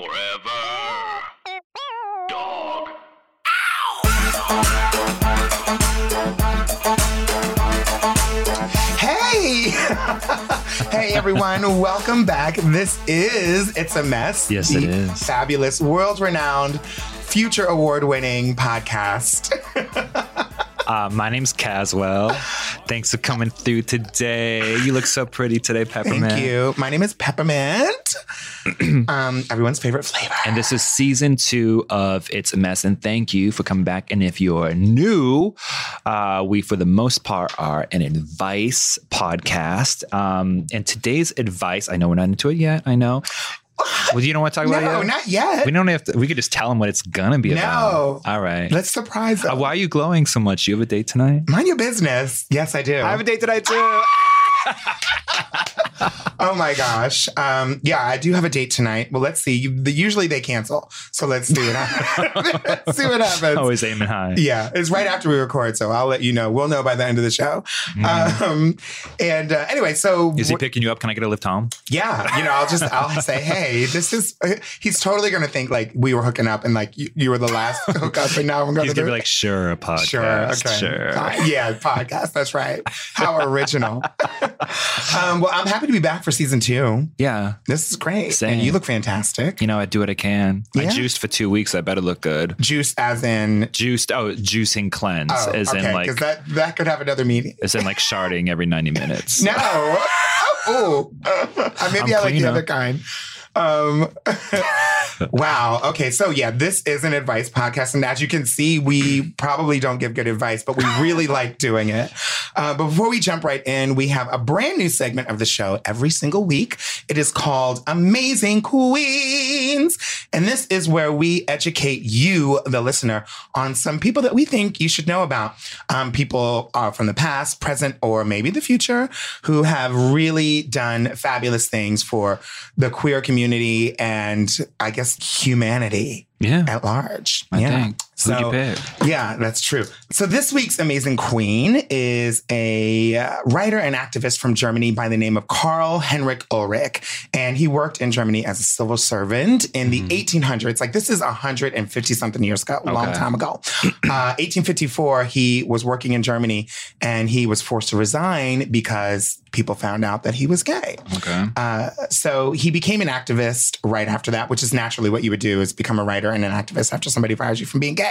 Forever. Dog. Hey! hey everyone, welcome back. This is It's a Mess. Yes, the it is. Fabulous, world renowned, future award winning podcast. Uh, my name's Caswell. Thanks for coming through today. You look so pretty today, Peppermint. Thank you. My name is Peppermint, um, everyone's favorite flavor. And this is season two of It's a Mess. And thank you for coming back. And if you're new, uh, we, for the most part, are an advice podcast. Um, and today's advice, I know we're not into it yet. I know. Well, you don't want to talk about it no, yet? not yet. We don't have to. We could just tell them what it's gonna be No. about. All right. Let's surprise Uh, them. why are you glowing so much? You have a date tonight? Mind your business. Yes, I do. I have a date tonight too. oh my gosh. Um, yeah, I do have a date tonight. Well, let's see. You, the, usually they cancel. So let's see what happens. see what happens. Always aiming high. Yeah, it's right after we record, so I'll let you know. We'll know by the end of the show. Um, and uh, anyway, so Is he picking you up? Can I get a lift home? yeah, you know, I'll just I'll say, hey, this is. He's totally gonna think like we were hooking up and like you, you were the last hookup, and now I'm gonna He's gonna be like, sure, a podcast. Sure. Okay. Sure. Uh, yeah, podcast. That's right. How original. um, well, I'm happy to be back for season two. Yeah. This is great. Same. And you look fantastic. You know, I do what I can. I juiced for two weeks. I better look good. Juice as in. Juiced. Oh, juicing cleanse, Oh, as okay. in like, that, that could have another meaning. as in like sharding every ninety minutes. No. oh. Maybe I'm I like the other kind. Um, wow. Okay. So yeah, this is an advice podcast, and as you can see, we probably don't give good advice, but we really like doing it. Uh, before we jump right in, we have a brand new segment of the show every single week. It is called Amazing Queens, and this is where we educate you, the listener, on some people that we think you should know about. Um, people are from the past, present, or maybe the future who have really done fabulous things for the queer community and I guess humanity Yeah. at large. I yeah. think. Who'd you pick? Yeah, that's true. So this week's amazing queen is a uh, writer and activist from Germany by the name of Karl Henrik Ulrich, and he worked in Germany as a civil servant in the 1800s. Like this is 150 something years ago, a long time ago. Uh, 1854, he was working in Germany, and he was forced to resign because people found out that he was gay. Okay. Uh, so he became an activist right after that, which is naturally what you would do is become a writer and an activist after somebody fires you from being gay.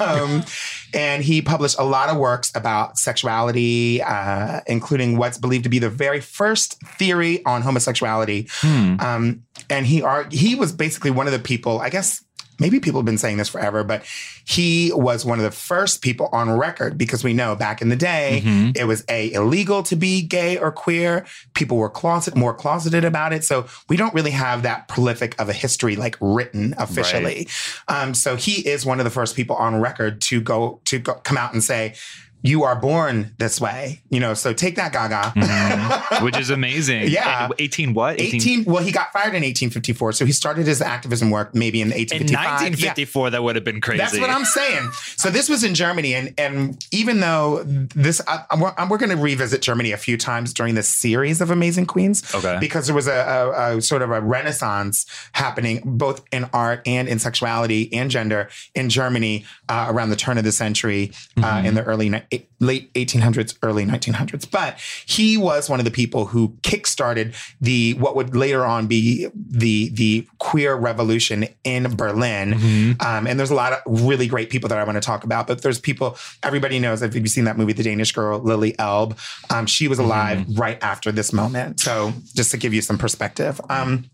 Um, and he published a lot of works about sexuality, uh, including what's believed to be the very first theory on homosexuality. Hmm. Um, and he he was basically one of the people, I guess. Maybe people have been saying this forever, but he was one of the first people on record because we know back in the day, Mhm. it was a illegal to be gay or queer. People were closet more closeted about it, so we don't really have that prolific of a history like written officially. Um, so he is one of the first people on record to go to go, come out and say. You are born this way, you know. So take that, Gaga. Mhm. Which is amazing. Yeah. 18 what? 18. Well, he got fired in 1854, so he started his activism work maybe in In 1855. Yeah. 1954, that would have been crazy. That's what I'm saying. So this was in Germany, and and even though this, I, I'm, we're, going to revisit Germany a few times during this series of Amazing Queens, Okay. because there was a, a, a sort of a renaissance happening both in art and in sexuality and gender in Germany uh, around the turn of the century uh, in the early late 1800s, early 1900s. But he was one of the people who kickstarted the what would later on be the the queer revolution in Berlin. Mhm. Um, and there's a lot of really great people that I want to talk about. But there's people everybody knows. If you've seen that movie, The Danish Girl, Lily Elbe, um, she was alive right after this moment. So just to give you some perspective. Um,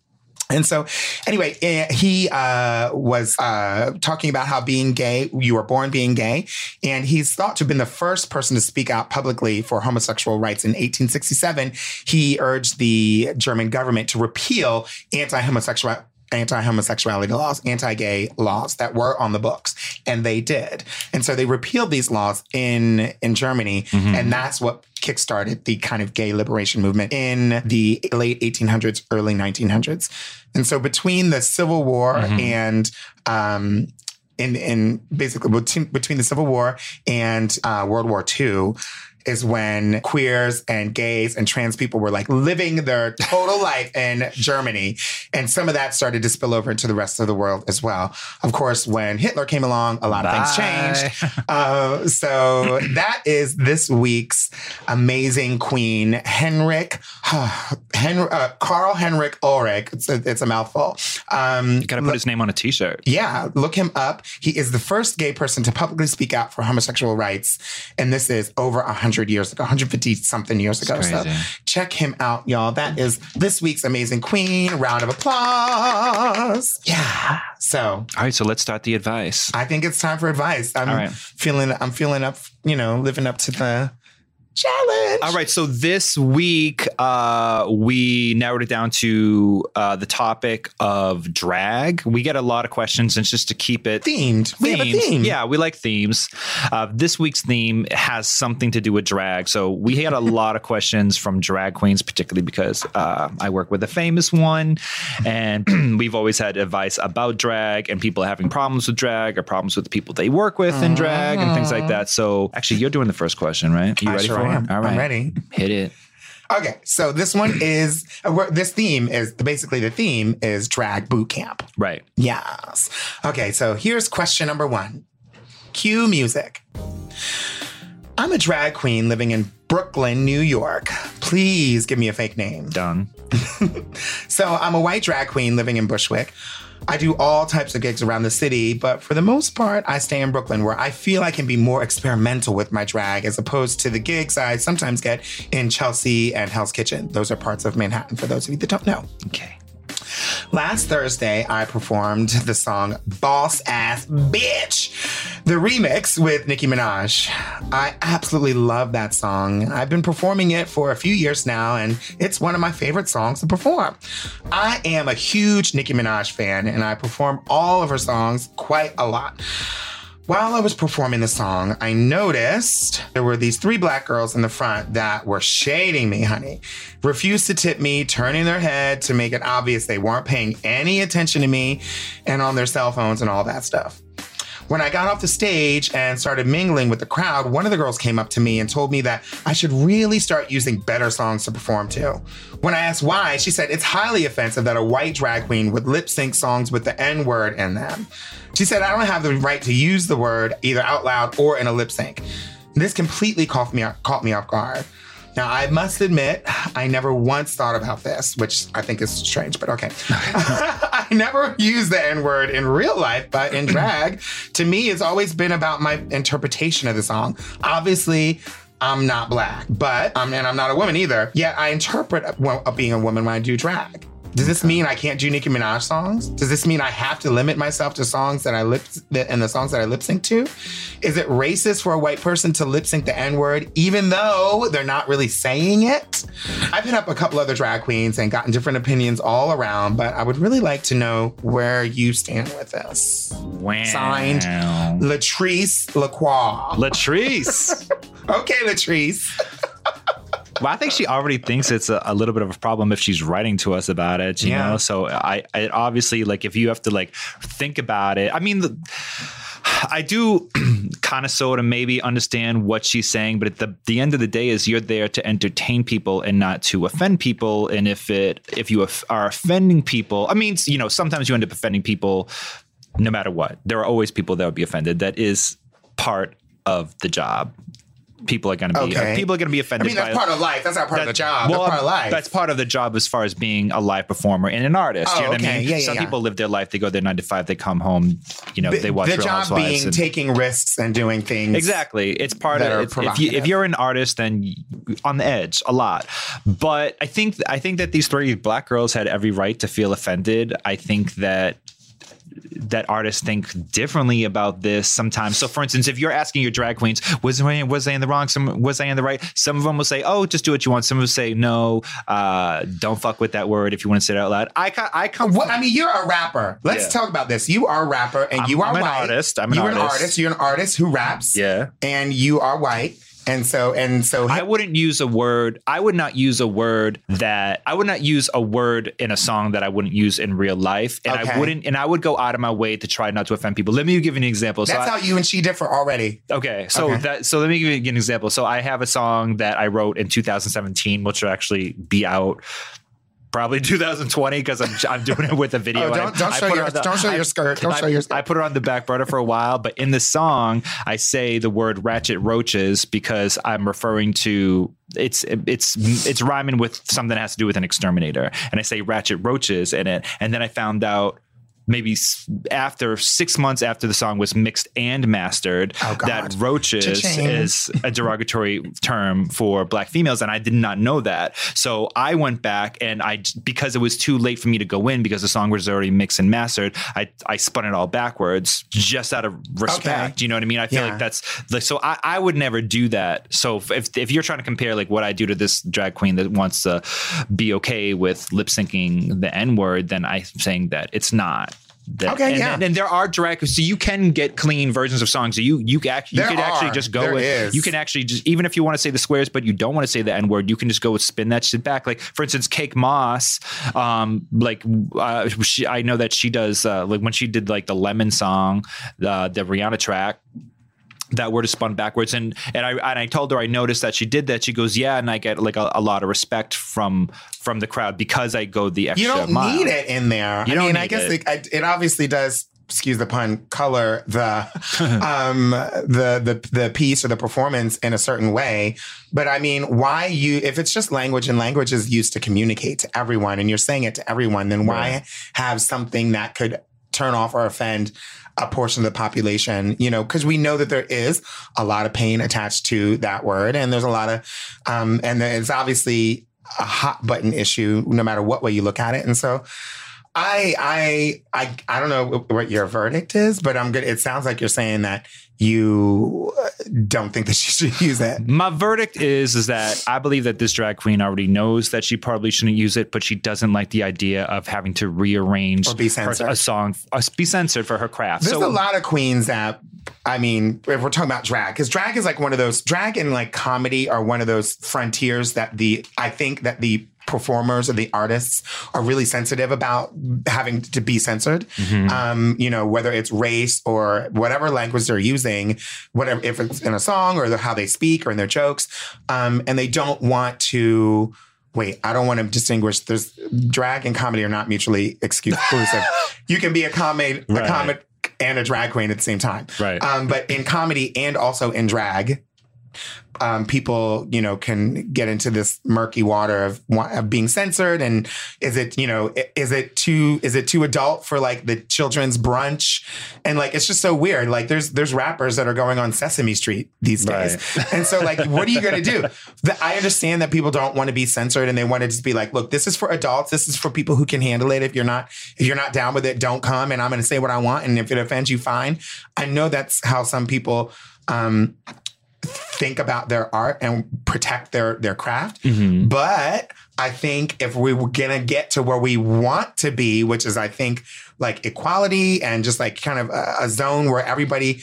and so, anyway, eh, he uh, was uh, talking about how being gay, you were born being gay. And he's thought to have been the first person to speak out publicly for homosexual rights in 1867. He urged the German government to repeal anti homosexual anti-homosexuality laws, anti-gay laws that were on the books, and they did. And so they repealed these laws in in Germany, and that's what kickstarted the kind of gay liberation movement in the late 1800s, early 1900s. And so between the Civil War and um, in in basically between, between the Civil War and uh, World War II, is when queers and gays and trans people were like living their total life in Germany. And some of that started to spill over into the rest of the world as well. Of course, when Hitler came along, a lot of things changed. Uh, so that is this week's amazing queen, Henrik, Hen- uh, Carl Henrik Ulrich. It's a, it's a mouthful. Um, You got to put his name on a t-shirt. yeah, look him up. He is the first gay person to publicly speak out for homosexual rights. And this is over 100 years ago, 150 something years ago. So check him out, y'all. That is this week's Amazing Queen. Round of applause. Yeah. So All right, so let's start the advice. I think it's time for advice. I'm right. feeling, I'm feeling up, you know, living up to the challenge. All right, so this week uh, we narrowed it down to uh, the topic of drag. We get a lot of questions, and it's just to keep it Themed. We have a theme. Yeah, we like themes. Uh, this week's theme has something to do with drag. So we had a lot of questions from drag queens, particularly because uh, I work with a famous one, and we've always had advice about drag and people having problems with drag or problems with the people they work with in drag and things like that. So actually, you're doing the first question, right? Are you I ready sure for am. All right, I'm ready. Hit it. Okay, so this one is uh, this theme is basically the theme is drag boot camp. Right. Yes. Okay, so here's question number one. Cue music. I'm a drag queen living in Brooklyn, New York. Please give me a fake name. Done. So I'm a white drag queen living in Bushwick. I do all types of gigs around the city, but for the most part, I stay in Brooklyn where I feel I can be more experimental with my drag as opposed to the gigs I sometimes get in Chelsea and Hell's Kitchen. Those are parts of Manhattan for those of you that don't know. Okay. Last Thursday, I performed the song Boss Ass Bitch, the remix with Nicki Minaj. I absolutely love that song. I've been performing it for a few years now, and it's one of my favorite songs to perform. I am a huge Nicki Minaj fan, and I perform all of her songs quite a lot. While I was performing the song, I noticed there were these three black girls in the front that were shading me, honey. Refused to tip me, turning their head to make it obvious they weren't paying any attention to me and on their cell phones and all that stuff. When I got off the stage and started mingling with the crowd, one of the girls came up to me and told me that I should really start using better songs to perform to. When I asked why, she said it's highly offensive that a white drag queen would lip sync songs with the N word in them. She said I don't have the right to use the word either out loud or in a lip sync. This completely caught me, caught me off guard. Now, I must admit, I never once thought about this, which I think is strange, but okay. I never used the N word in real life, but in drag, to me, it's always been about my interpretation of the song. Obviously, I'm not black, but um, and I'm not a woman either. Yet I interpret well, being a woman when I do drag. Does this mean I can't do Nicki Minaj songs? Does this mean I have to limit myself to songs that I lip that, and the songs that I lip sync to? Is it racist for a white person to lip sync the N word even though they're not really saying it? I've hit up a couple other drag queens and gotten different opinions all around, but I would really like to know where you stand with this. Wow. Signed. Latrice Lacroix. Latrice. okay, Latrice. Well, I think she already thinks it's a, a little bit of a problem if she's writing to us about it, you Yeah. know. So I, I obviously like if you have to like think about it. I mean, the, I do kind of sort of maybe understand what she's saying, but at the the end of the day, is you're there to entertain people and not to offend people. And if it if you are offending people, I mean, you know, sometimes you end up offending people, no matter what. There are always people that would be offended. That is part of the job. People are going to be Okay. people are going to be offended. I mean, that's part of life. That's not part of the job. well, that's part of life. That's part of the job as far as being a live performer and an artist. Oh, you know what I mean? Yeah, yeah, Some yeah. people live their life. They go their nine to five. They come home. You know, the, they watch the job being and- taking risks and doing things. Exactly. It's part of it's, if you if you're an artist then you- on the edge a lot. But I think I think that these three black girls had every right to feel offended. I think that that artists think differently about this sometimes. So, for instance, if you're asking your drag queens, was I was I in the wrong? Some was I in the right? Some of them will say, "Oh, just do what you want." Some will say, "No, uh, don't fuck with that word if you want to say it out loud." I ca- I come. What, I mean, you're a rapper. Let's Yeah. talk about this. You are a rapper, and I'm- you are I'm an white. artist. I'm an you're an artist. artist. You're an artist who raps. Yeah. And you are white. And so and so I wouldn't use a word. I would not use a word that I would not use a word in a song that I wouldn't use in real life, and Okay. I wouldn't. And I would go out of my way to try not to offend people. Let me give you an example. So that's I- how you and she differ already. Okay, so Okay. that so let me give you an example. So I have a song that I wrote in 2017, which will actually be out probably 2020 because I'm I'm doing it with a video. Oh, don't- don't I show your- the- don't show I- your skirt. Don't show your skirt. I put it on the back burner for a while, but in the song I say the word ratchet roaches because I'm referring to it's it's it's rhyming with something that has to do with an exterminator, and I say ratchet roaches in it, and then I found out. Maybe after six months after the song was mixed and mastered, Oh, that roaches Cha-ching. is a derogatory term for black females, and I did not know that. So I went back and I, because it was too late for me to go in because the song was already mixed and mastered, I I spun it all backwards just out of respect. Okay. You know what I mean? I feel Yeah. like that's like so. I, I would never do that. So if if you're trying to compare like what I do to this drag queen that wants to be okay with lip syncing the N word, then I'm saying that it's not. That, Okay, and, yeah. and, and there are drag, so you can get clean versions of songs. So you you can actually, you could actually just go There with is. you can actually just even if you want to say the squares, but you don't want to say the N word, you can just go with spin that shit back. Like for instance, Cake Moss, um, like uh, she, I know that she does uh, like when she did like the Lemon song, uh, the Rihanna track. That word is spun backwards, and and I and I told her I noticed that she did that. She goes, yeah, and I get like a, a lot of respect from from the crowd because I go the extra You don't mile. need it in there. You I mean, I guess it. it obviously does. Excuse the pun. Color the um the the the piece or the performance in a certain way, but I mean, why you? If it's just language and language is used to communicate to everyone, and you're saying it to everyone, then why Right. have something that could turn off or offend a portion of the population? You know, because we know that there is a lot of pain attached to that word, and there's a lot of um, and it's obviously a hot button issue no matter what way you look at it. And so I I I I don't know what your verdict is, but I'm good. It sounds like you're saying that you uh, don't think that she should use it. My verdict is is that I believe that this drag queen already knows that she probably shouldn't use it, but she doesn't like the idea of having to rearrange Or be her- a song, uh, be censored for her craft. There's so a lot of queens that I mean, if we're talking about drag, because drag is like one of those drag and like comedy are one of those frontiers that the I think that the performers or the artists are really sensitive about having to be censored. Um, you know, whether it's race or whatever language they're using, whatever if it's in a song or the, how they speak or in their jokes, um, and they don't want to. Wait, I don't want to distinguish. There's drag and comedy are not mutually exclusive. you can be a comic, a comic and a drag queen at the same time. Right. Um, but in comedy and also in drag, um, people, you know, can get into this murky water of, of being censored. And is it, you know, is it too, is it too adult for like the children's brunch? And like, it's just so weird. Like there's, there's rappers that are going on Sesame Street these days. And so like, what are you going to do? The, I understand that people don't want to be censored and they want to just be like, look, this is for adults. This is for people who can handle it. If you're not, if you're not down with it, don't come. And I'm going to say what I want. And if it offends you, fine. I know that's how some people, um, think about their art and protect their their craft. Mhm. But I think if we were gonna get to where we want to be, which is I think like equality and just like kind of a, a zone where everybody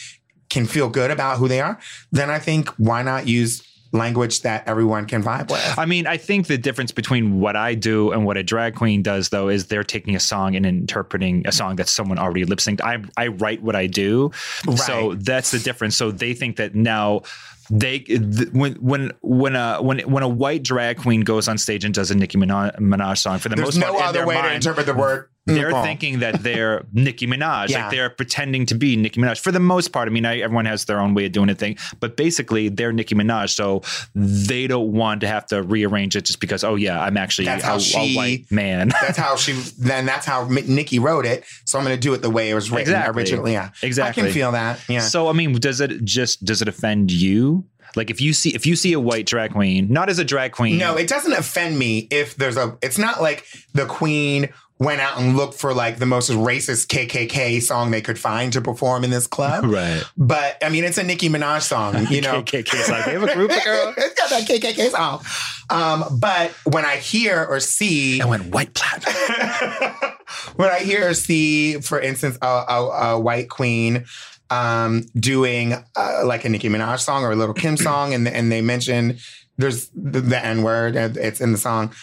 can feel good about who they are, then I think why not use language that everyone can vibe with? I mean, I think the difference between what I do and what a drag queen does, though, is they're taking a song and interpreting a song that someone already lip synced. I I write what I do, so that's the difference. So they think that now they th- when when when a when when a white drag queen goes on stage and does a Nicki Minaj, Minaj song for the There's most no part, other way to interpret the word. Mm. they're wrong. thinking that they're Nicki Minaj, Yeah. like they're pretending to be Nicki Minaj for the most part. I mean, I, everyone has their own way of doing a thing, but basically they're Nicki Minaj, so they don't want to have to rearrange it just because. Oh yeah, I'm actually a, how a she- white man. That's how she. Then that's how Nicki wrote it. So I'm going to do it the way it was written Exactly. originally. Yeah, Exactly. I can feel that. Yeah. So I mean, does it just does it offend you? Like if you see if you see a white drag queen, not as a drag queen, No, it doesn't offend me if there's a. It's not like the queen went out and looked for like the most racist KKK song they could find to perform in this club. right? But I mean, it's a Nicki Minaj song, you know. KKK's like, we have a group of girls. it's got that KKK song. Um, but when I hear or see, I went white platinum. when I hear or see, for instance, a, a, a white queen um, doing uh, like a Nicki Minaj song or a Lil' Kim song, and and they mention there's the, the N word. It's in the song.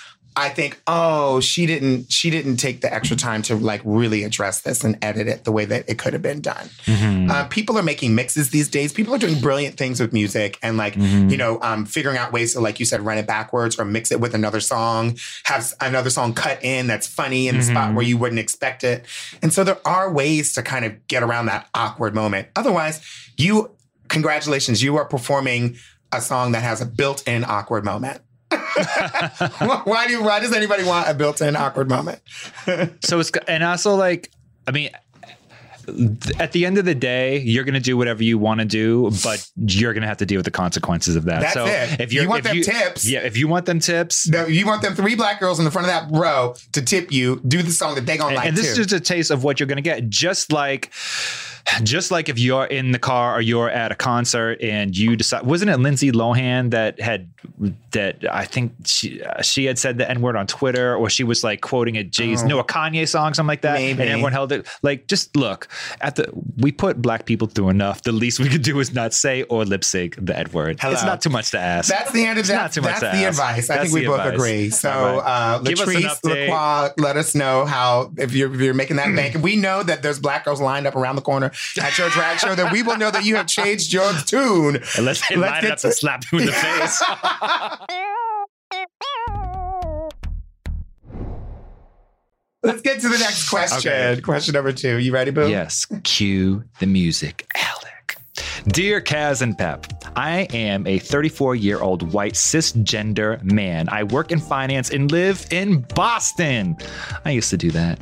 I think, oh, she didn't she didn't take the extra time to like really address this and edit it the way that it could have been done. Mm-hmm. Uh, people are making mixes these days. People are doing brilliant things with music and like Mhm. you know um, figuring out ways to like you said run it backwards or mix it with another song, have another song cut in that's funny in the spot where you wouldn't expect it. And so there are ways to kind of get around that awkward moment. Otherwise, you congratulations, you are performing a song that has a built-in awkward moment. why do why does anybody want a built-in awkward moment? so it's and also like I mean at the end of the day, you're going to do whatever you want to do, but you're going to have to deal with the consequences of that. That's so it. if You want if them tips. yeah, if you want them tips, No, you want them three black girls in the front of that row to tip you, do the song that they gonna and, like and this too. is just a taste of what you're going to get. Just like, just like if you're in the car or you're at a concert and you decide, wasn't it Lindsay Lohan that had that I think she uh, she had said the n word on Twitter, or she was like quoting a Jay-Z Oh. no a Kanye song, something like that, Maybe. and everyone held it. Like, just look at the we put black people through enough. The least we could do is not say or lip sync the N word. It's not too much to ask. That's the end of It's that. not too much That's the ask. advice. I think we both advice. agree. So, right. uh, Give us an Latrice. Lacroix, let us know how if you're, if you're making that bank. We know that there's black girls lined up around the corner at your drag show. then we will know that you have changed your tune. Unless they Let's line get up to- and slap you in the face. Let's get to the next question. Okay. Question number two. You ready, Boo? Yes, cue the music, Alec. Dear Kaz and Pep, I am a 34 year old white cisgender man. I work in finance and live in Boston. I used to do that,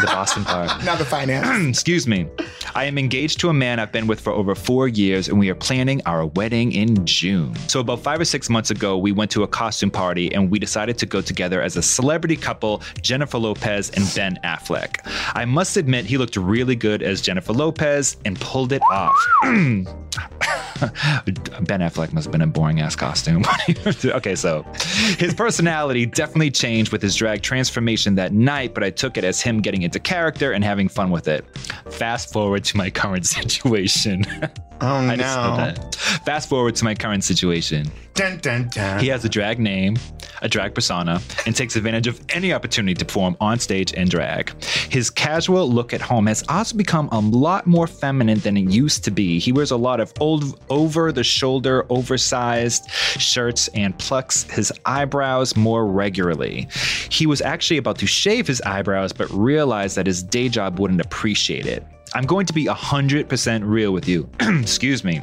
the Boston part. Now the finance. Excuse me. I am engaged to a man I've been with for over four years, and we are planning our wedding in June. So, about five or six months ago, we went to a costume party and we decided to go together as a celebrity couple, Jennifer Lopez and Ben Affleck. I must admit, he looked really good as Jennifer Lopez and pulled it off. ben Affleck must have been a boring ass costume. okay, so his personality definitely changed with his drag transformation that night, but I took it as him getting into character and having fun with it. Fast forward to my current situation. Oh I just no. that. Fast forward to my current situation. Dun, dun, dun. He has a drag name, a drag persona, and takes advantage of any opportunity to perform on stage in drag. His casual look at home has also become a lot more feminine than it used to be. He wears a lot of old, over the shoulder, oversized shirts and plucks his eyebrows more regularly. He was actually about to shave his eyebrows, but realized that his day job wouldn't appreciate it. I'm going to be 100% real with you. Excuse me.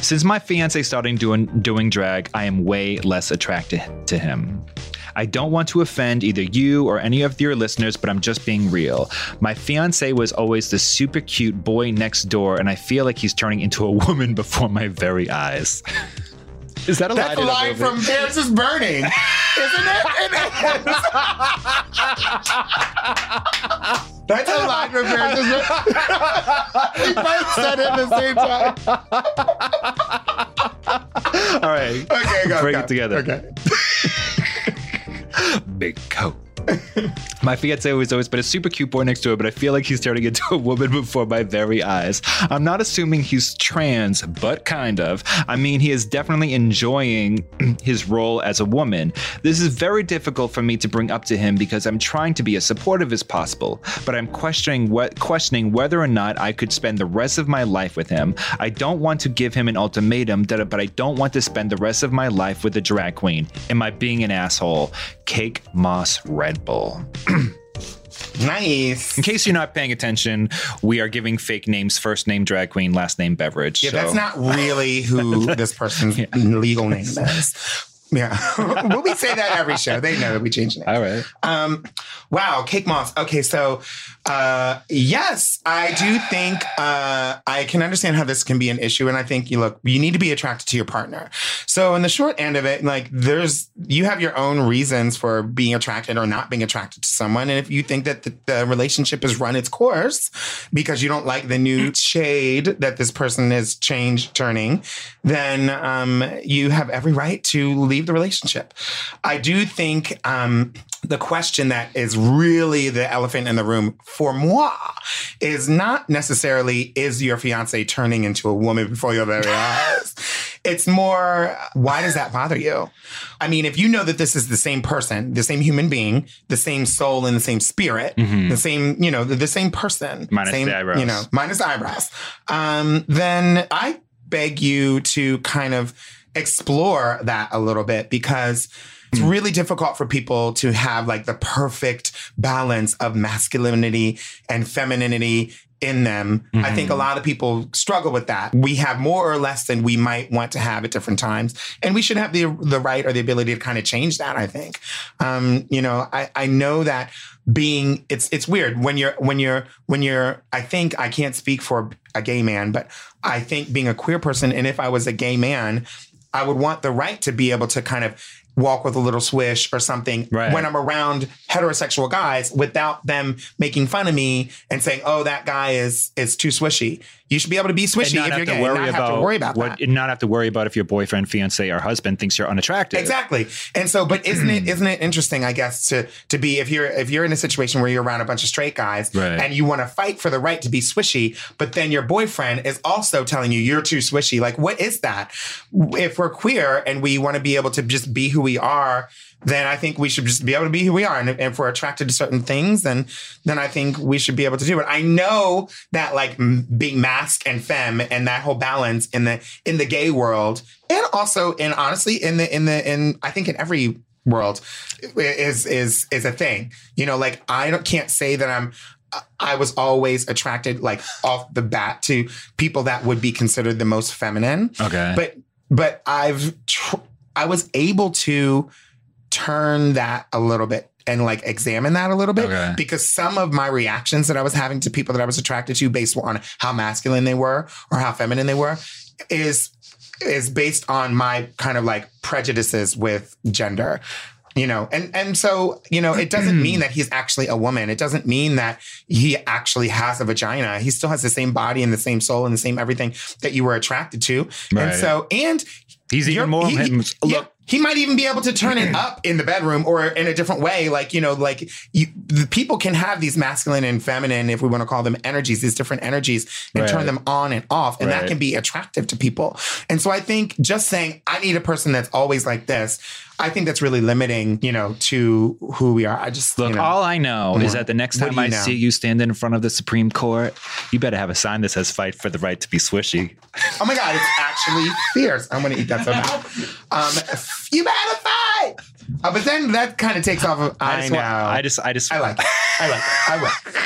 Since my fiance started doing doing drag, I am way less attracted to him. I don't want to offend either you or any of your listeners, but I'm just being real. My fiance was always the super cute boy next door, and I feel like he's turning into a woman before my very eyes. Is that a That's a line? in line from Paris is Burning, isn't it? It is. That's a line from Paris is we both said it at the same time. All right. Okay, go. Bring go. it together. Okay. big coat. my fiance was always been a super cute boy next door, but I feel like he's turning into a woman before my very eyes. I'm not assuming he's trans, but kind of. I mean, he is definitely enjoying his role as a woman. This is very difficult for me to bring up to him because I'm trying to be as supportive as possible, but I'm questioning what questioning whether or not I could spend the rest of my life with him. I don't want to give him an ultimatum, but I don't want to spend the rest of my life with a drag queen. Am I being an asshole? Cake Moss Red Bull. Nice. In case you're not paying attention, we are giving fake names first name drag queen, last name beverage. Yeah, so- that's not really who this person's legal name is. Yeah. but we say that every show. They know that we change names. All right. Um, wow, cake moss. Okay, so uh, yes, I do think uh, I can understand how this can be an issue, and I think you look, you need to be attracted to your partner. So in the short end of it, like there's you have your own reasons for being attracted or not being attracted to someone, and if you think that the, the relationship has run its course because you don't like the new shade that this person is change turning, then um, you have every right to leave the relationship. I do think um, the question that is really the elephant in the room for moi is not necessarily is your fiance turning into a woman before your very eyes. It's more, why does that bother you? I mean, if you know that this is the same person, the same human being, the same soul and the same spirit, the same, you know, the, the same person, Mm-hmm. Minus same, the eyebrows. you know, minus the eyebrows, um, then I beg you to kind of explore that a little bit because it's really difficult for people to have like the perfect balance of masculinity and femininity in them. I think a lot of people struggle with that. We have more or less than we might want to have at different times. And we should have the the right or the ability to kind of change that, I think. Um, you know, I, I know that being it's it's weird when you're when you're when you're I think I can't speak for a gay man, but I think being a queer person and if I was a gay man, I would want the right to be able to kind of walk with a little swish or something Right. when I'm around heterosexual guys without them making fun of me and saying, "Oh, that guy is is too swishy." You should be able to be swishy if you're to gay. and worry not about have to worry about what, that. and not have to worry about if your boyfriend, fiance, or husband thinks you're unattractive. Exactly. And so, but isn't it isn't it interesting, I guess, to to be if you're if you're in a situation where you're around a bunch of straight guys Right. and you want to fight for the right to be swishy, but then your boyfriend is also telling you you're too swishy. Like, what is that? If we're queer and we want to be able to just be who we are, then I think we should just be able to be who we are. And if, if we're attracted to certain things, then then I think we should be able to do it. I know that like m- being masc and femme and that whole balance in the in the gay world, and also in honestly in the in the in I think in every world is is is a thing. You know, like I don't, can't say that I'm. I was always attracted, like off the bat, to people that would be considered the most feminine Okay. but but I've tr- I was able to turn that a little bit and like examine that a little bit Okay. because some of my reactions that I was having to people that I was attracted to based on how masculine they were or how feminine they were is is based on my kind of like prejudices with gender you know and and so you know it doesn't mean that he's actually a woman it doesn't mean that he actually has a vagina he still has the same body and the same soul and the same everything that you were attracted to Right. and so and He's even more. he- he- yeah, look, he might even be able to turn it up in the bedroom or in a different way. Like, you know, like you, the people can have these masculine and feminine, if we want to call them energies, these different energies and Right. turn them on and off. And Right. that can be attractive to people. And so I think just saying, I need a person that's always like this, I think that's really limiting, you know, to who we are. I just, Look, you know, all I know is that the next time I know? see you standing in front of the Supreme Court, you better have a sign that says "Fight for the right to be swishy." oh my God, it's actually fierce. I'm going to eat that so bad. Um, you better fight. Uh, but then that kind of takes off of, I, just know. want- I just, I just, I like it. I like it. I will.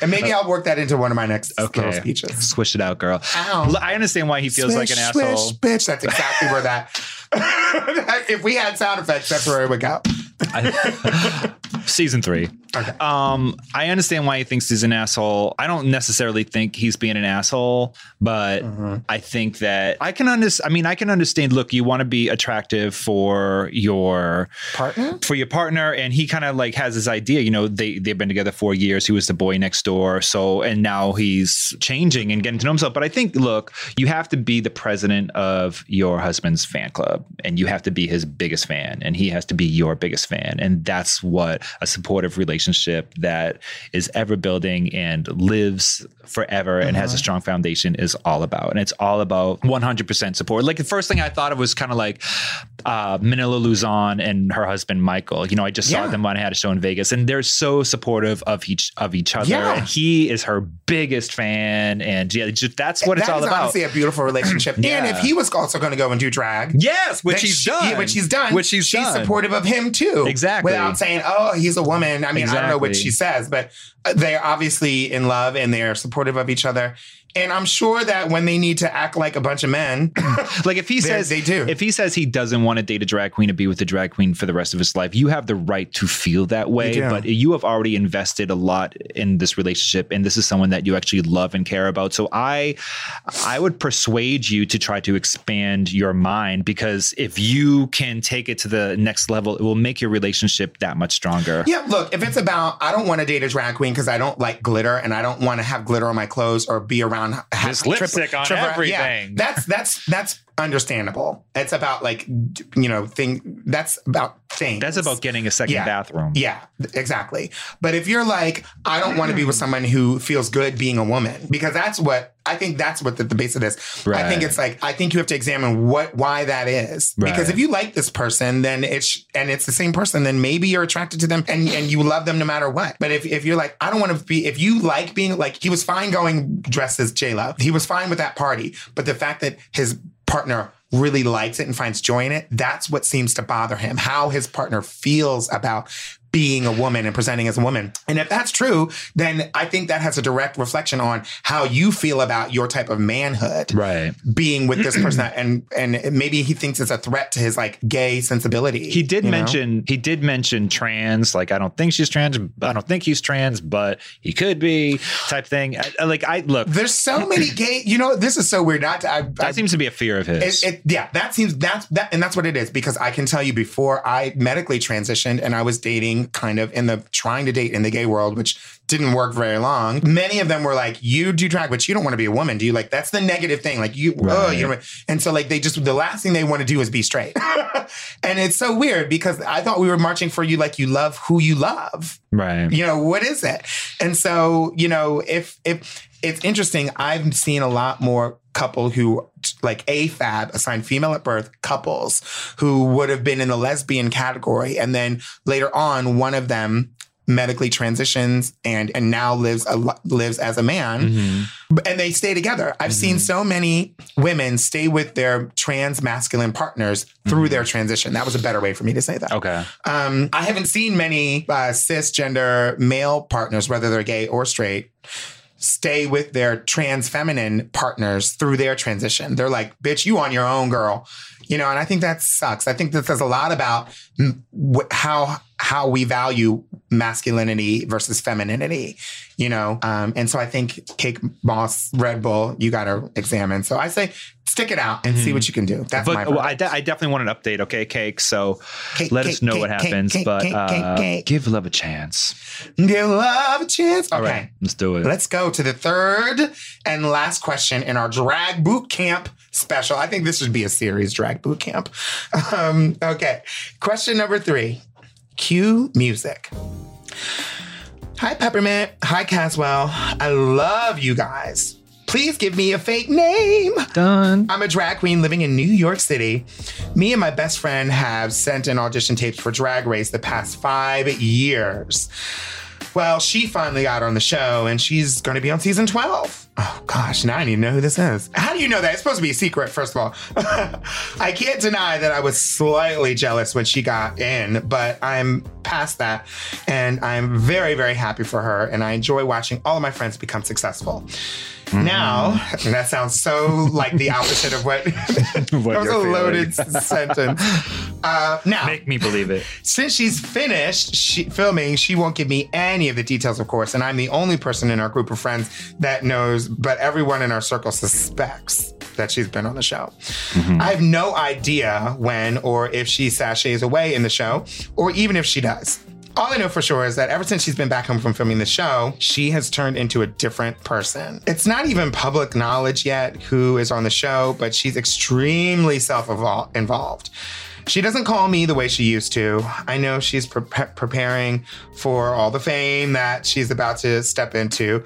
And maybe I'll work that into one of my next Okay. little speeches. Swish it out, girl. Ow. I understand why he feels like an Swish, asshole. Swish, bitch. That's exactly where that. if we had sound effects, that's where it would go. Season three. Okay. Um, I understand why he thinks he's an asshole. I don't necessarily think he's being an asshole, but Mm-hmm. I think that I can understand. I mean, I can understand. Look, you want to be attractive for your Partner? for your partner, and he kind of like has his idea. You know, they they've been together four years. He was the boy next door. So, and now he's changing and getting to know himself. But I think, look, you have to be the president of your husband's fan club, and you have to be his biggest fan, and he has to be your biggest fan, and that's what a supportive relationship that is ever building and lives forever and has a strong foundation is all about. And it's all about 100% support. Like the first thing I thought of was kind of like uh, Manila Luzon and her husband Michael. You know, I just saw Yeah. them when I had a show in Vegas, and they're so supportive of each of each other. Yeah. And he is her biggest fan, and yeah, just, that's what it's all about. honestly a beautiful relationship. Yeah. And if he was also going to go and do drag, yes, which he's she- done, which he's done, which he's she's done. supportive of him too. Exactly. Without saying, "Oh, he's a woman." I mean, I don't know what she says, but uh, they're obviously in love and they're supportive of each other. And I'm sure that when they need to act like a bunch of men, Like if he says they do. if he says he doesn't want to date a drag queen to be with a drag queen for the rest of his life, you have the right to feel that way. But you have already invested a lot in this relationship, and this is someone that you actually love and care about. So I, I would persuade you to try to expand your mind because if you can take it to the next level, it will make your relationship that much stronger. Yeah, look, if it's about I don't want to date a drag queen because I don't like glitter and I don't want to have glitter on my clothes or be around There's lipstick on everything. that's that's that's understandable. It's about like you know thing. That's about things. That's about getting a second Yeah. bathroom. Yeah, exactly. But if you're like, I don't want to be with mm. someone who feels good being a woman, because that's what I think that's what the, the base of this. I think it's like I think you have to examine what why that is. Because if you like this person, then it's and it's the same person, then maybe you're attracted to them and, and you love them no matter what. But if, if you're like, I don't want to be if you like being like he was fine going dressed as J Lo. He was fine with that party. But the fact that his partner really likes it and finds joy in it, that's what seems to bother him. How his partner feels about being a woman and presenting as a woman. And if that's true, then I think that has a direct reflection on how you feel about your type of manhood Right. being with this person and and maybe he thinks it's a threat to his like gay sensibility. He did you know? mention he did mention trans. Like I don't think she's trans. I don't think he's trans, but he could be type thing. I- I- like I look. there's so many gay, you know, this is so weird. Not to, I, I, That seems to be a fear of his. It, it, yeah, that seems that's that, and that's what it is. Because I can tell you, before I medically transitioned and I was dating, kind of in the trying to date in the gay world, which didn't work very long. Many of them were like, "You do drag, but you don't want to be a woman, do you?" Like that's the negative thing. Like you, oh, you know. And so like they just the last thing they want to do is be straight, and it's so weird because I thought we were marching for you like you love who you love right. you know what is it and so you know if if it's interesting i've seen a lot more couple who like afab assigned female at birth couples who would have been in the lesbian category and then later on one of them medically transitions and and now lives a, lives as a man Mhm. and they stay together. I've seen so many women stay with their trans masculine partners through their transition. That was a better way for me to say that. Okay. Um, I haven't seen many uh, cisgender male partners, whether they're gay or straight, stay with their trans feminine partners through their transition. They're like, bitch, you on your own, girl. You know, and I think that sucks. I think that says a lot about how how we value masculinity versus femininity. You know, um, and so I think Cake Moss, Red Bull, you got to examine. So I say, stick it out and see what you can do. That's my. Well, I, de- I definitely want an update, okay, Cake? So Cake, let cake, us know cake, what happens. cake, but cake, cake, uh, cake. give love a chance. Give love a chance. Okay. All right, let's do it. Let's go to the third and last question in our drag boot camp special. I think this should be a series, drag boot camp. Um, okay. Question number three. Cue music. Hi, Peppermint. Hi, Caswell. I love you guys. Please give me a fake name. Done. I'm a drag queen living in New York City. Me and my best friend have sent in audition tapes for Drag Race the past five years. Well, she finally got on the show and she's going to be on season 12. Oh gosh, now I need to know who this is. How do you know that? It's supposed to be a secret, first of all. I can't deny that I was slightly jealous when she got in, but I'm past that. And I'm very, very happy for her. And I enjoy watching all of my friends become successful. Now, and that sounds so like the opposite of what, that was a loaded sentence. Uh, now, Make me believe it. since she's finished she, filming, she won't give me any of the details, of course. And I'm the only person in our group of friends that knows, but everyone in our circle suspects that she's been on the show. Mm-hmm. I have no idea when or if she sashays away in the show, or even if she does. All I know for sure is that ever since she's been back home from filming the show, she has turned into a different person. It's not even public knowledge yet who is on the show, but she's extremely self involved. She doesn't call me the way she used to. I know she's pre- preparing for all the fame that she's about to step into,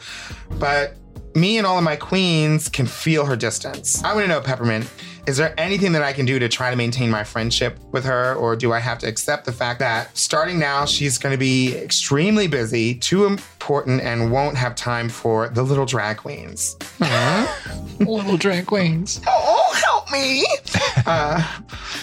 but me and all of my queens can feel her distance. I want to know, Peppermint, is there anything that I can do to try to maintain my friendship with her, or do I have to accept the fact that starting now, she's going to be extremely busy, too important, and won't have time for the little drag queens? Little drag queens. Oh, help me! uh,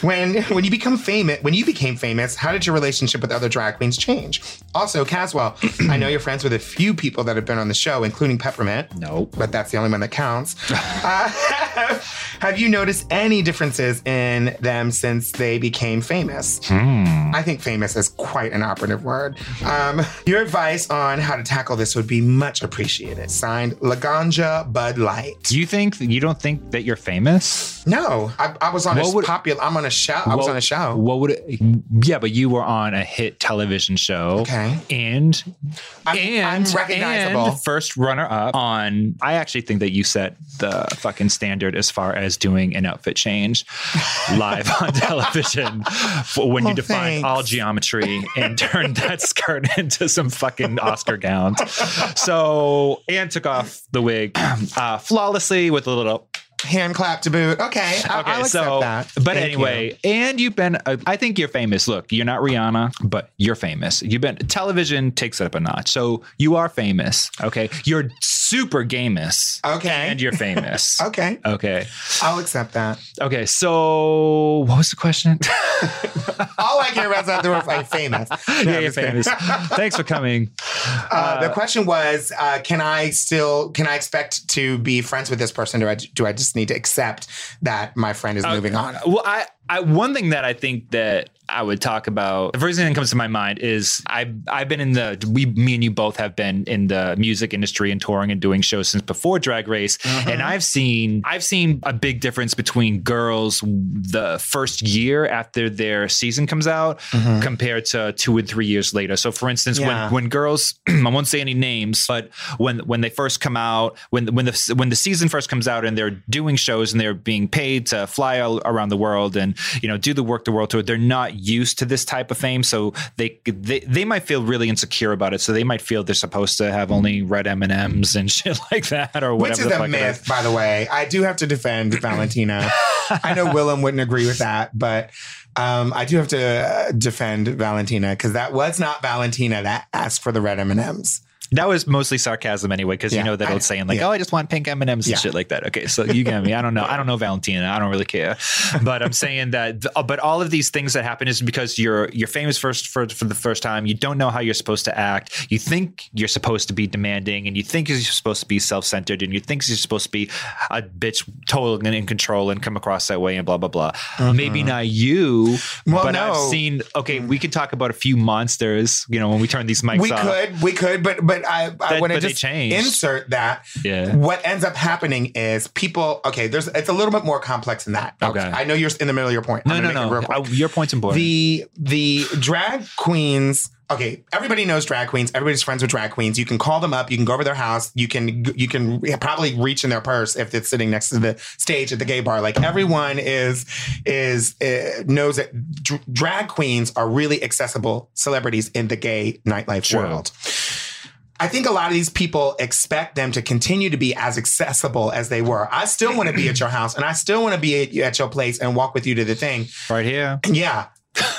when when you become famous, when you became famous, how did your relationship with other drag queens change? Also, Caswell, I know you're friends with a few people that have been on the show, including Peppermint. Nope. But that's the only one that counts. uh, have you noticed any differences in them since they became famous? I think famous is quite an operative word. Um, your advice on how to tackle this would be much appreciated. Signed, Laganja Bud Light. Do you think you don't think that you're famous? No, I, I was on What a would- popular. I'm on a show. I was on a show. What would it? Yeah, but you were on a hit television show. Okay. And I'm, and I'm recognizable. and first runner up on. I actually think that you set the fucking standard standard as far as doing an outfit change live on television when you Oh, define thanks. all geometry and turned that skirt into some fucking Oscar gowns. So Anne took off the wig uh, flawlessly with a little Hand clap to boot. Okay. I, Okay, I'll accept so that. but Thank anyway, and you've been uh, I think you're famous. Look, you're not Rihanna, but you're famous. You've been television takes it up a notch. So you are famous, okay? You're super gamous you. Okay. and you're famous. okay. Okay. I'll accept that. Okay. So what was the question? All I care about is that they were like, famous. No, yeah, you're famous. Thanks for coming. Uh, the question was, uh, can I still can I expect to be friends with this person? Do I do I just need to accept that my friend is uh, moving on? Well, I, I one thing that I think that I would talk about. The first thing that comes to my mind is I I've been in the we me and you both have been in the music industry and touring and doing shows since before Drag Race, uh-huh. and I've seen I've seen a big difference between girls the first year after their season comes out uh-huh. compared to two and three years later. So, for instance, Yeah. when when girls I won't say any names, but when when they first come out, when when the when the season first comes out and they're doing shows and they're being paid to fly all around the world and you know do the work the world tour, they're not used to this type of fame, so they they they might feel really insecure about it. So they might feel they're supposed to have only red M and M's and shit like that or whatever. Which is the a myth, by the way. I do have to defend Valentina. I know Willam wouldn't agree with that, but um, I do have to uh, defend Valentina because that was not Valentina that asked for the red M and M's. That was mostly sarcasm anyway, because Yeah, you know that I- old saying like, yeah. "Oh, I just want pink M and M's and shit like that." Okay, so you get me. I don't know. I don't know Valentina. I don't really care. But I'm saying that. uh, But all of these things that happen is because you're you're famous first for for the first time. You don't know how you're supposed to act. You think you're supposed to be demanding, and you think you're supposed to be self centered, and you think you're supposed to be a bitch, total and in control, and come across that way, and blah blah blah. Maybe not you. Well, but no. I've seen. Okay, we could talk about a few monsters. You know, when we turn these mics on. We off. could, we could, but but I, I That- want to but just insert that. Yeah. What ends up happening is people. Okay, there's it's a little bit more complex than that. Okay. I know you're in the middle of your point. No, no, gonna make it real no. quick. Uh, your point's important. the the drag queens okay everybody knows drag queens everybody's friends with drag queens you can call them up you can go over their house you can you can probably reach in their purse if it's sitting next to the stage at the gay bar like everyone is is uh, knows that dr- drag queens are really accessible celebrities in the gay nightlife world I think a lot of these people expect them to continue to be as accessible as they were. I still want to be at your house and I still want to be at, at your place and walk with you to the thing. right here. Yeah.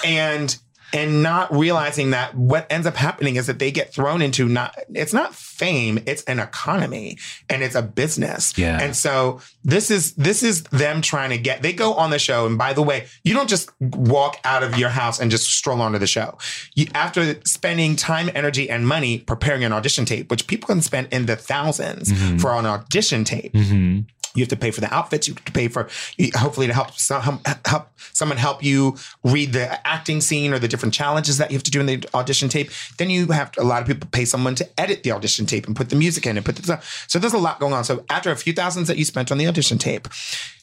And and not realizing that what ends up happening is that they get thrown into not it's not fame, it's an economy and it's a business. Yeah. And so this is this is them trying to get they go on the show and by the way, you don't just walk out of your house and just stroll onto the show. You after spending time, energy and money preparing an audition tape, which people can spend in the 1000s for an audition tape. Mm-hmm. You have to pay for the outfits. You have to pay for hopefully to help some help someone help you read the acting scene or the different challenges that you have to do in the audition tape. Then you have a lot of people pay someone to edit the audition tape and put the music in and put the. So there's a lot going on. So after a few thousands that you spent on the audition tape,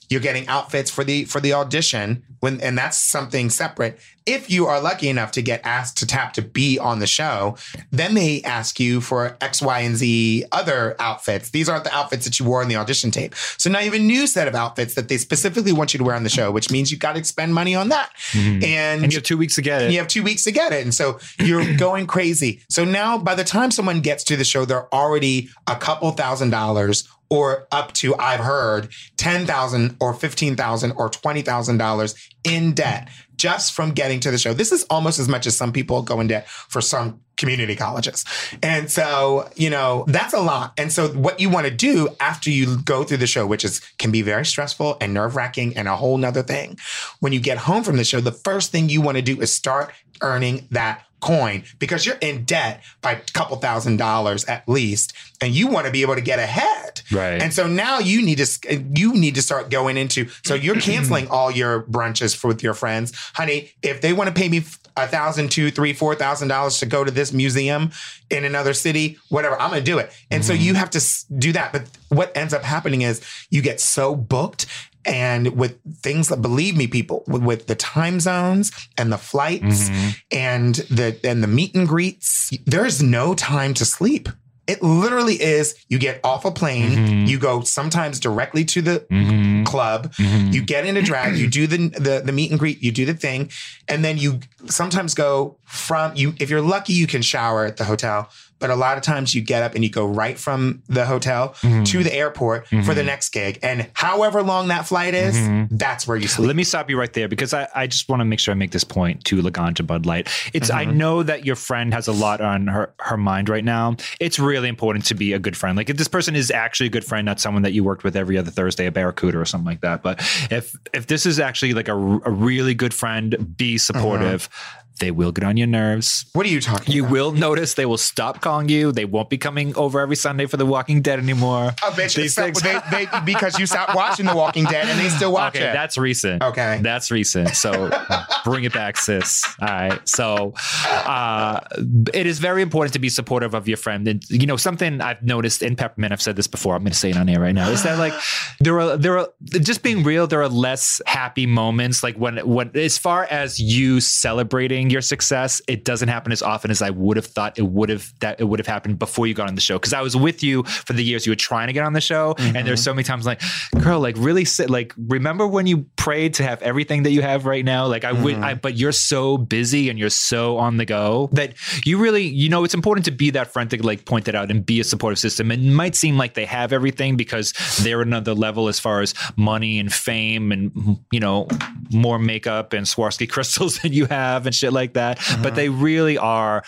you're getting outfits for the for the audition when and that's something separate. If you are lucky enough to get asked to tap to be on the show, then they ask you for X, Y, and Z other outfits. These aren't the outfits that you wore in the audition tape. So now you have a new set of outfits that they specifically want you to wear on the show, which means you've got to spend money on that. Mm-hmm. And, And you have two weeks to get it. and you have two weeks to get it. And so you're going crazy. So now by the time someone gets to the show, they're already a couple thousand dollars or up to, I've heard, 10,000 or 15,000 or $20,000 in debt just from getting to the show. This is almost as much as some people go in debt for some community colleges. And so, you know, that's a lot. And so what you want to do after you go through the show, which is can be very stressful and nerve-wracking and a whole nother thing. When you get home from the show, the first thing you want to do is start earning that coin because you're in debt by a couple thousand dollars at least and you want to be able to get ahead. Right. and so now you need to you need to start going into so you're canceling all your brunches for with your friends. Honey if they want to pay me a thousand two three four thousand dollars to go to this museum in another city whatever i'm gonna do it. And so mm-hmm. you have to do that. But what ends up happening is you get so booked and with things that believe me people with, with the time zones and the flights and the and the meet and greets there's no time to sleep it literally is you get off a plane Mhm. you go sometimes directly to the Mhm. club. Mhm. You get into drag, you do the, the the meet and greet, you do the thing, and then you sometimes go from you. If you're lucky, you can shower at the hotel. But a lot of times you get up and you go right from the hotel Mhm. to the airport for the Mhm. next gig. And however long that flight is, Mhm. that's where you sleep. Let me stop you right there because I, I just want to make sure I make this point to Laganja Bud Light. It's I Mhm. know that your friend has a lot on her, her mind right now. It's really important to be a good friend. Like if this person is actually a good friend, not someone that you worked with every other Thursday at Barracuda or something like that. But if if this is actually like a, a really good friend, be supportive. They will get on your nerves. what are you talking You about? will notice they will stop calling you. They won't be coming over every Sunday for The Walking Dead anymore. Oh, bitch, These except things- they, they, because you stopped watching The Walking Dead and they still watch okay, it. that's recent. okay. That's recent. So bring it back, sis. All right. So uh, it is very important to be supportive of your friend. And you know, something I've noticed in Peppermint, I've said this before, I'm gonna say it on air right now, is that like there are there are just being real, there are less happy moments. Like when when as far as you celebrating your success, it doesn't happen as often as I would have thought it would have that it would have happened before you got on the show. Cause I was with you for the years you were trying to get on the show. And there's mm-hmm. so many times like, girl, like really sit like remember when you prayed to have everything that you have right now? Like I would I mm-hmm. but you're so busy and you're so on the go that you really, you know, it's important to be that friend to like point that out and be a supportive system. It might seem like they have everything because they're another level as far as money and fame and you know, more makeup and Swarovski crystals than you have and shit like that. But uh-huh. they really are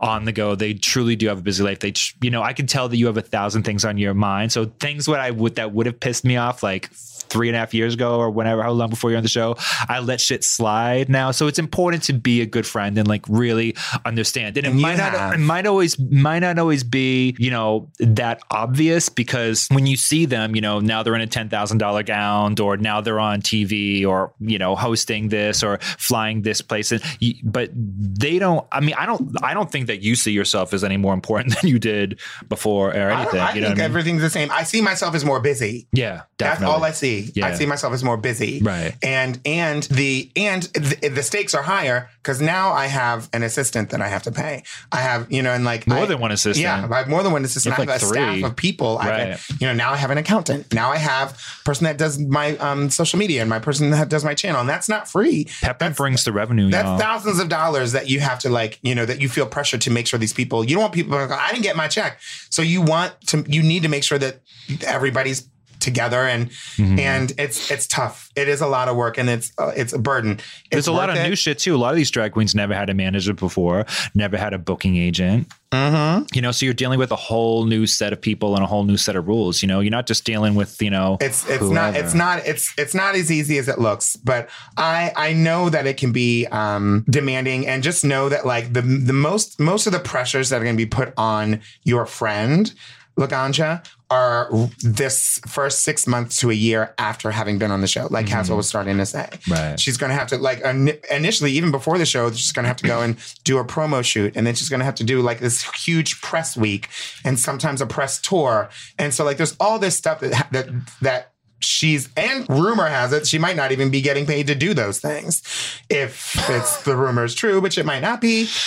on the go. They truly do have a busy life. They, you know, I can tell that you have a thousand things on your mind. So things what I would that would have pissed me off like three and a half years ago or whenever, how long before you're on the show, I let shit slide now. So it's important to be a good friend and like really understand. And it And might not, have. it might always, might not always be, you know, that obvious because when you see them, you know, now they're in a $10,000 gown or now they're on TV or, you know, hosting this or flying this place. And, but they don't, I mean, I don't, I don't think that you see yourself as any more important than you did before or anything. I you know think I mean? everything's the same. I see myself as more busy. Yeah, That's all I see. Yeah. I see myself as more busy. Right. And and the and the, the stakes are higher because now I have an assistant that I have to pay. I have you know and like More I- than one assistant. Yeah, I have more than one assistant. I have like a three. staff of people. I Right. can, you know, now I have an accountant. Now I have a person that does my um, social media and my person that does my channel. And that's not free. Peppermint brings the revenue, That's y'all. thousands of dollars that you have to like, you know, that you feel pressure to make sure these people. You don't want people. Go, I didn't get my check, so you want to. You need to make sure that everybody's together and Mhm. and it's it's tough. It is a lot of work and it's uh, it's a burden. There's It's a lot of worth new shit too. A lot of these drag queens never had a manager before, never had a booking agent. Mhm. You know, so you're dealing with a whole new set of people and a whole new set of rules. You know, you're not just dealing with you know. It's it's not it's not it's it's not as easy as it looks, but I I know that it can be um demanding and just know that like the the most most of the pressures that are going to be put on your friend Laganja are this first six months to a year after having been on the show, like Caswell was starting to say. Right. She's going to have to like ini- initially, even before the show, she's going to have to go and do a promo shoot, and then she's going to have to do like this huge press week, and sometimes a press tour, and so like there's all this stuff that that that she's and rumor has it she might not even be getting paid to do those things. If it's the rumor is true which it might not be.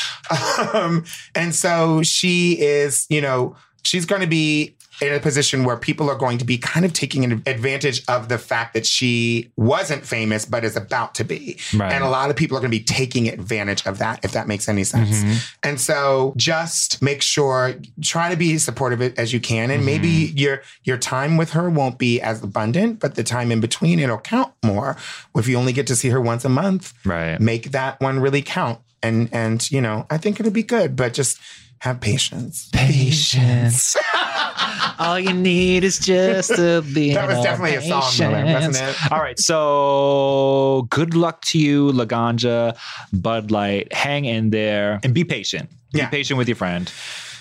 Um, and so she is you know she's going to be in a position where people are going to be kind of taking an advantage of the fact that she wasn't famous but is about to be Right. and a lot of people are going to be taking advantage of that if that makes any sense Mhm. and so just make sure try to be supportive as you can and maybe Mm-hmm. your your time with her won't be as abundant but the time in between it'll count more if you only get to see her once a month Right. make that one really count and and you know i think it'll be good but just have patience Patience. All you need is just a little that was definitely a song though, patience. wasn't it All right. So good luck to you, Laganja, Bud Light. Hang in there and be patient. Be Yeah. patient with your friend.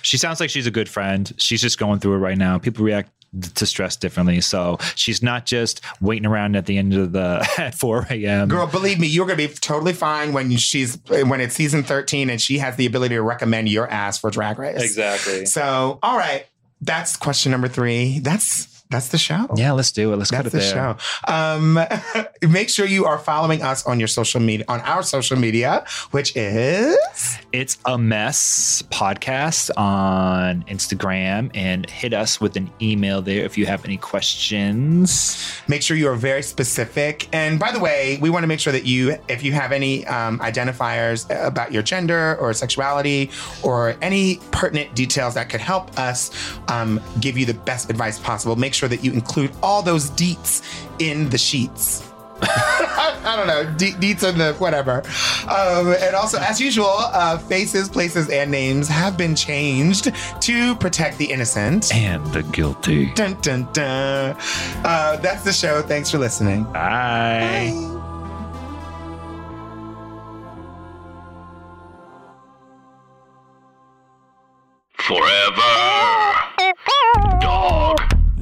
She sounds like she's a good friend. She's just going through it right now. People react to stress differently. So she's not just waiting around at the end of the at 4 a.m. Girl, believe me, you're gonna be totally fine when she's when it's season 13 and she has the ability to recommend your ass for drag race. Exactly. So, all right, that's question number three. That's that's the show. Yeah, let's do it. Let's That's cut the it there. show. Um, make sure you are following us on your social media, on our social media, which is It's a mess podcast on Instagram and hit us with an email there if you have any questions. make sure you are very specific. And by the way, we want to make sure that you, if you have any um, identifiers about your gender or sexuality or any pertinent details that could help us um, give you the best advice possible, make sure that you include all those deets in the sheets. I don't know, de- deets in the whatever. Um, and also, as usual, uh, faces, places, and names have been changed to protect the innocent. And the guilty. Dun dun dun. Uh, that's the show. Thanks for listening. Bye. Forever. Dog.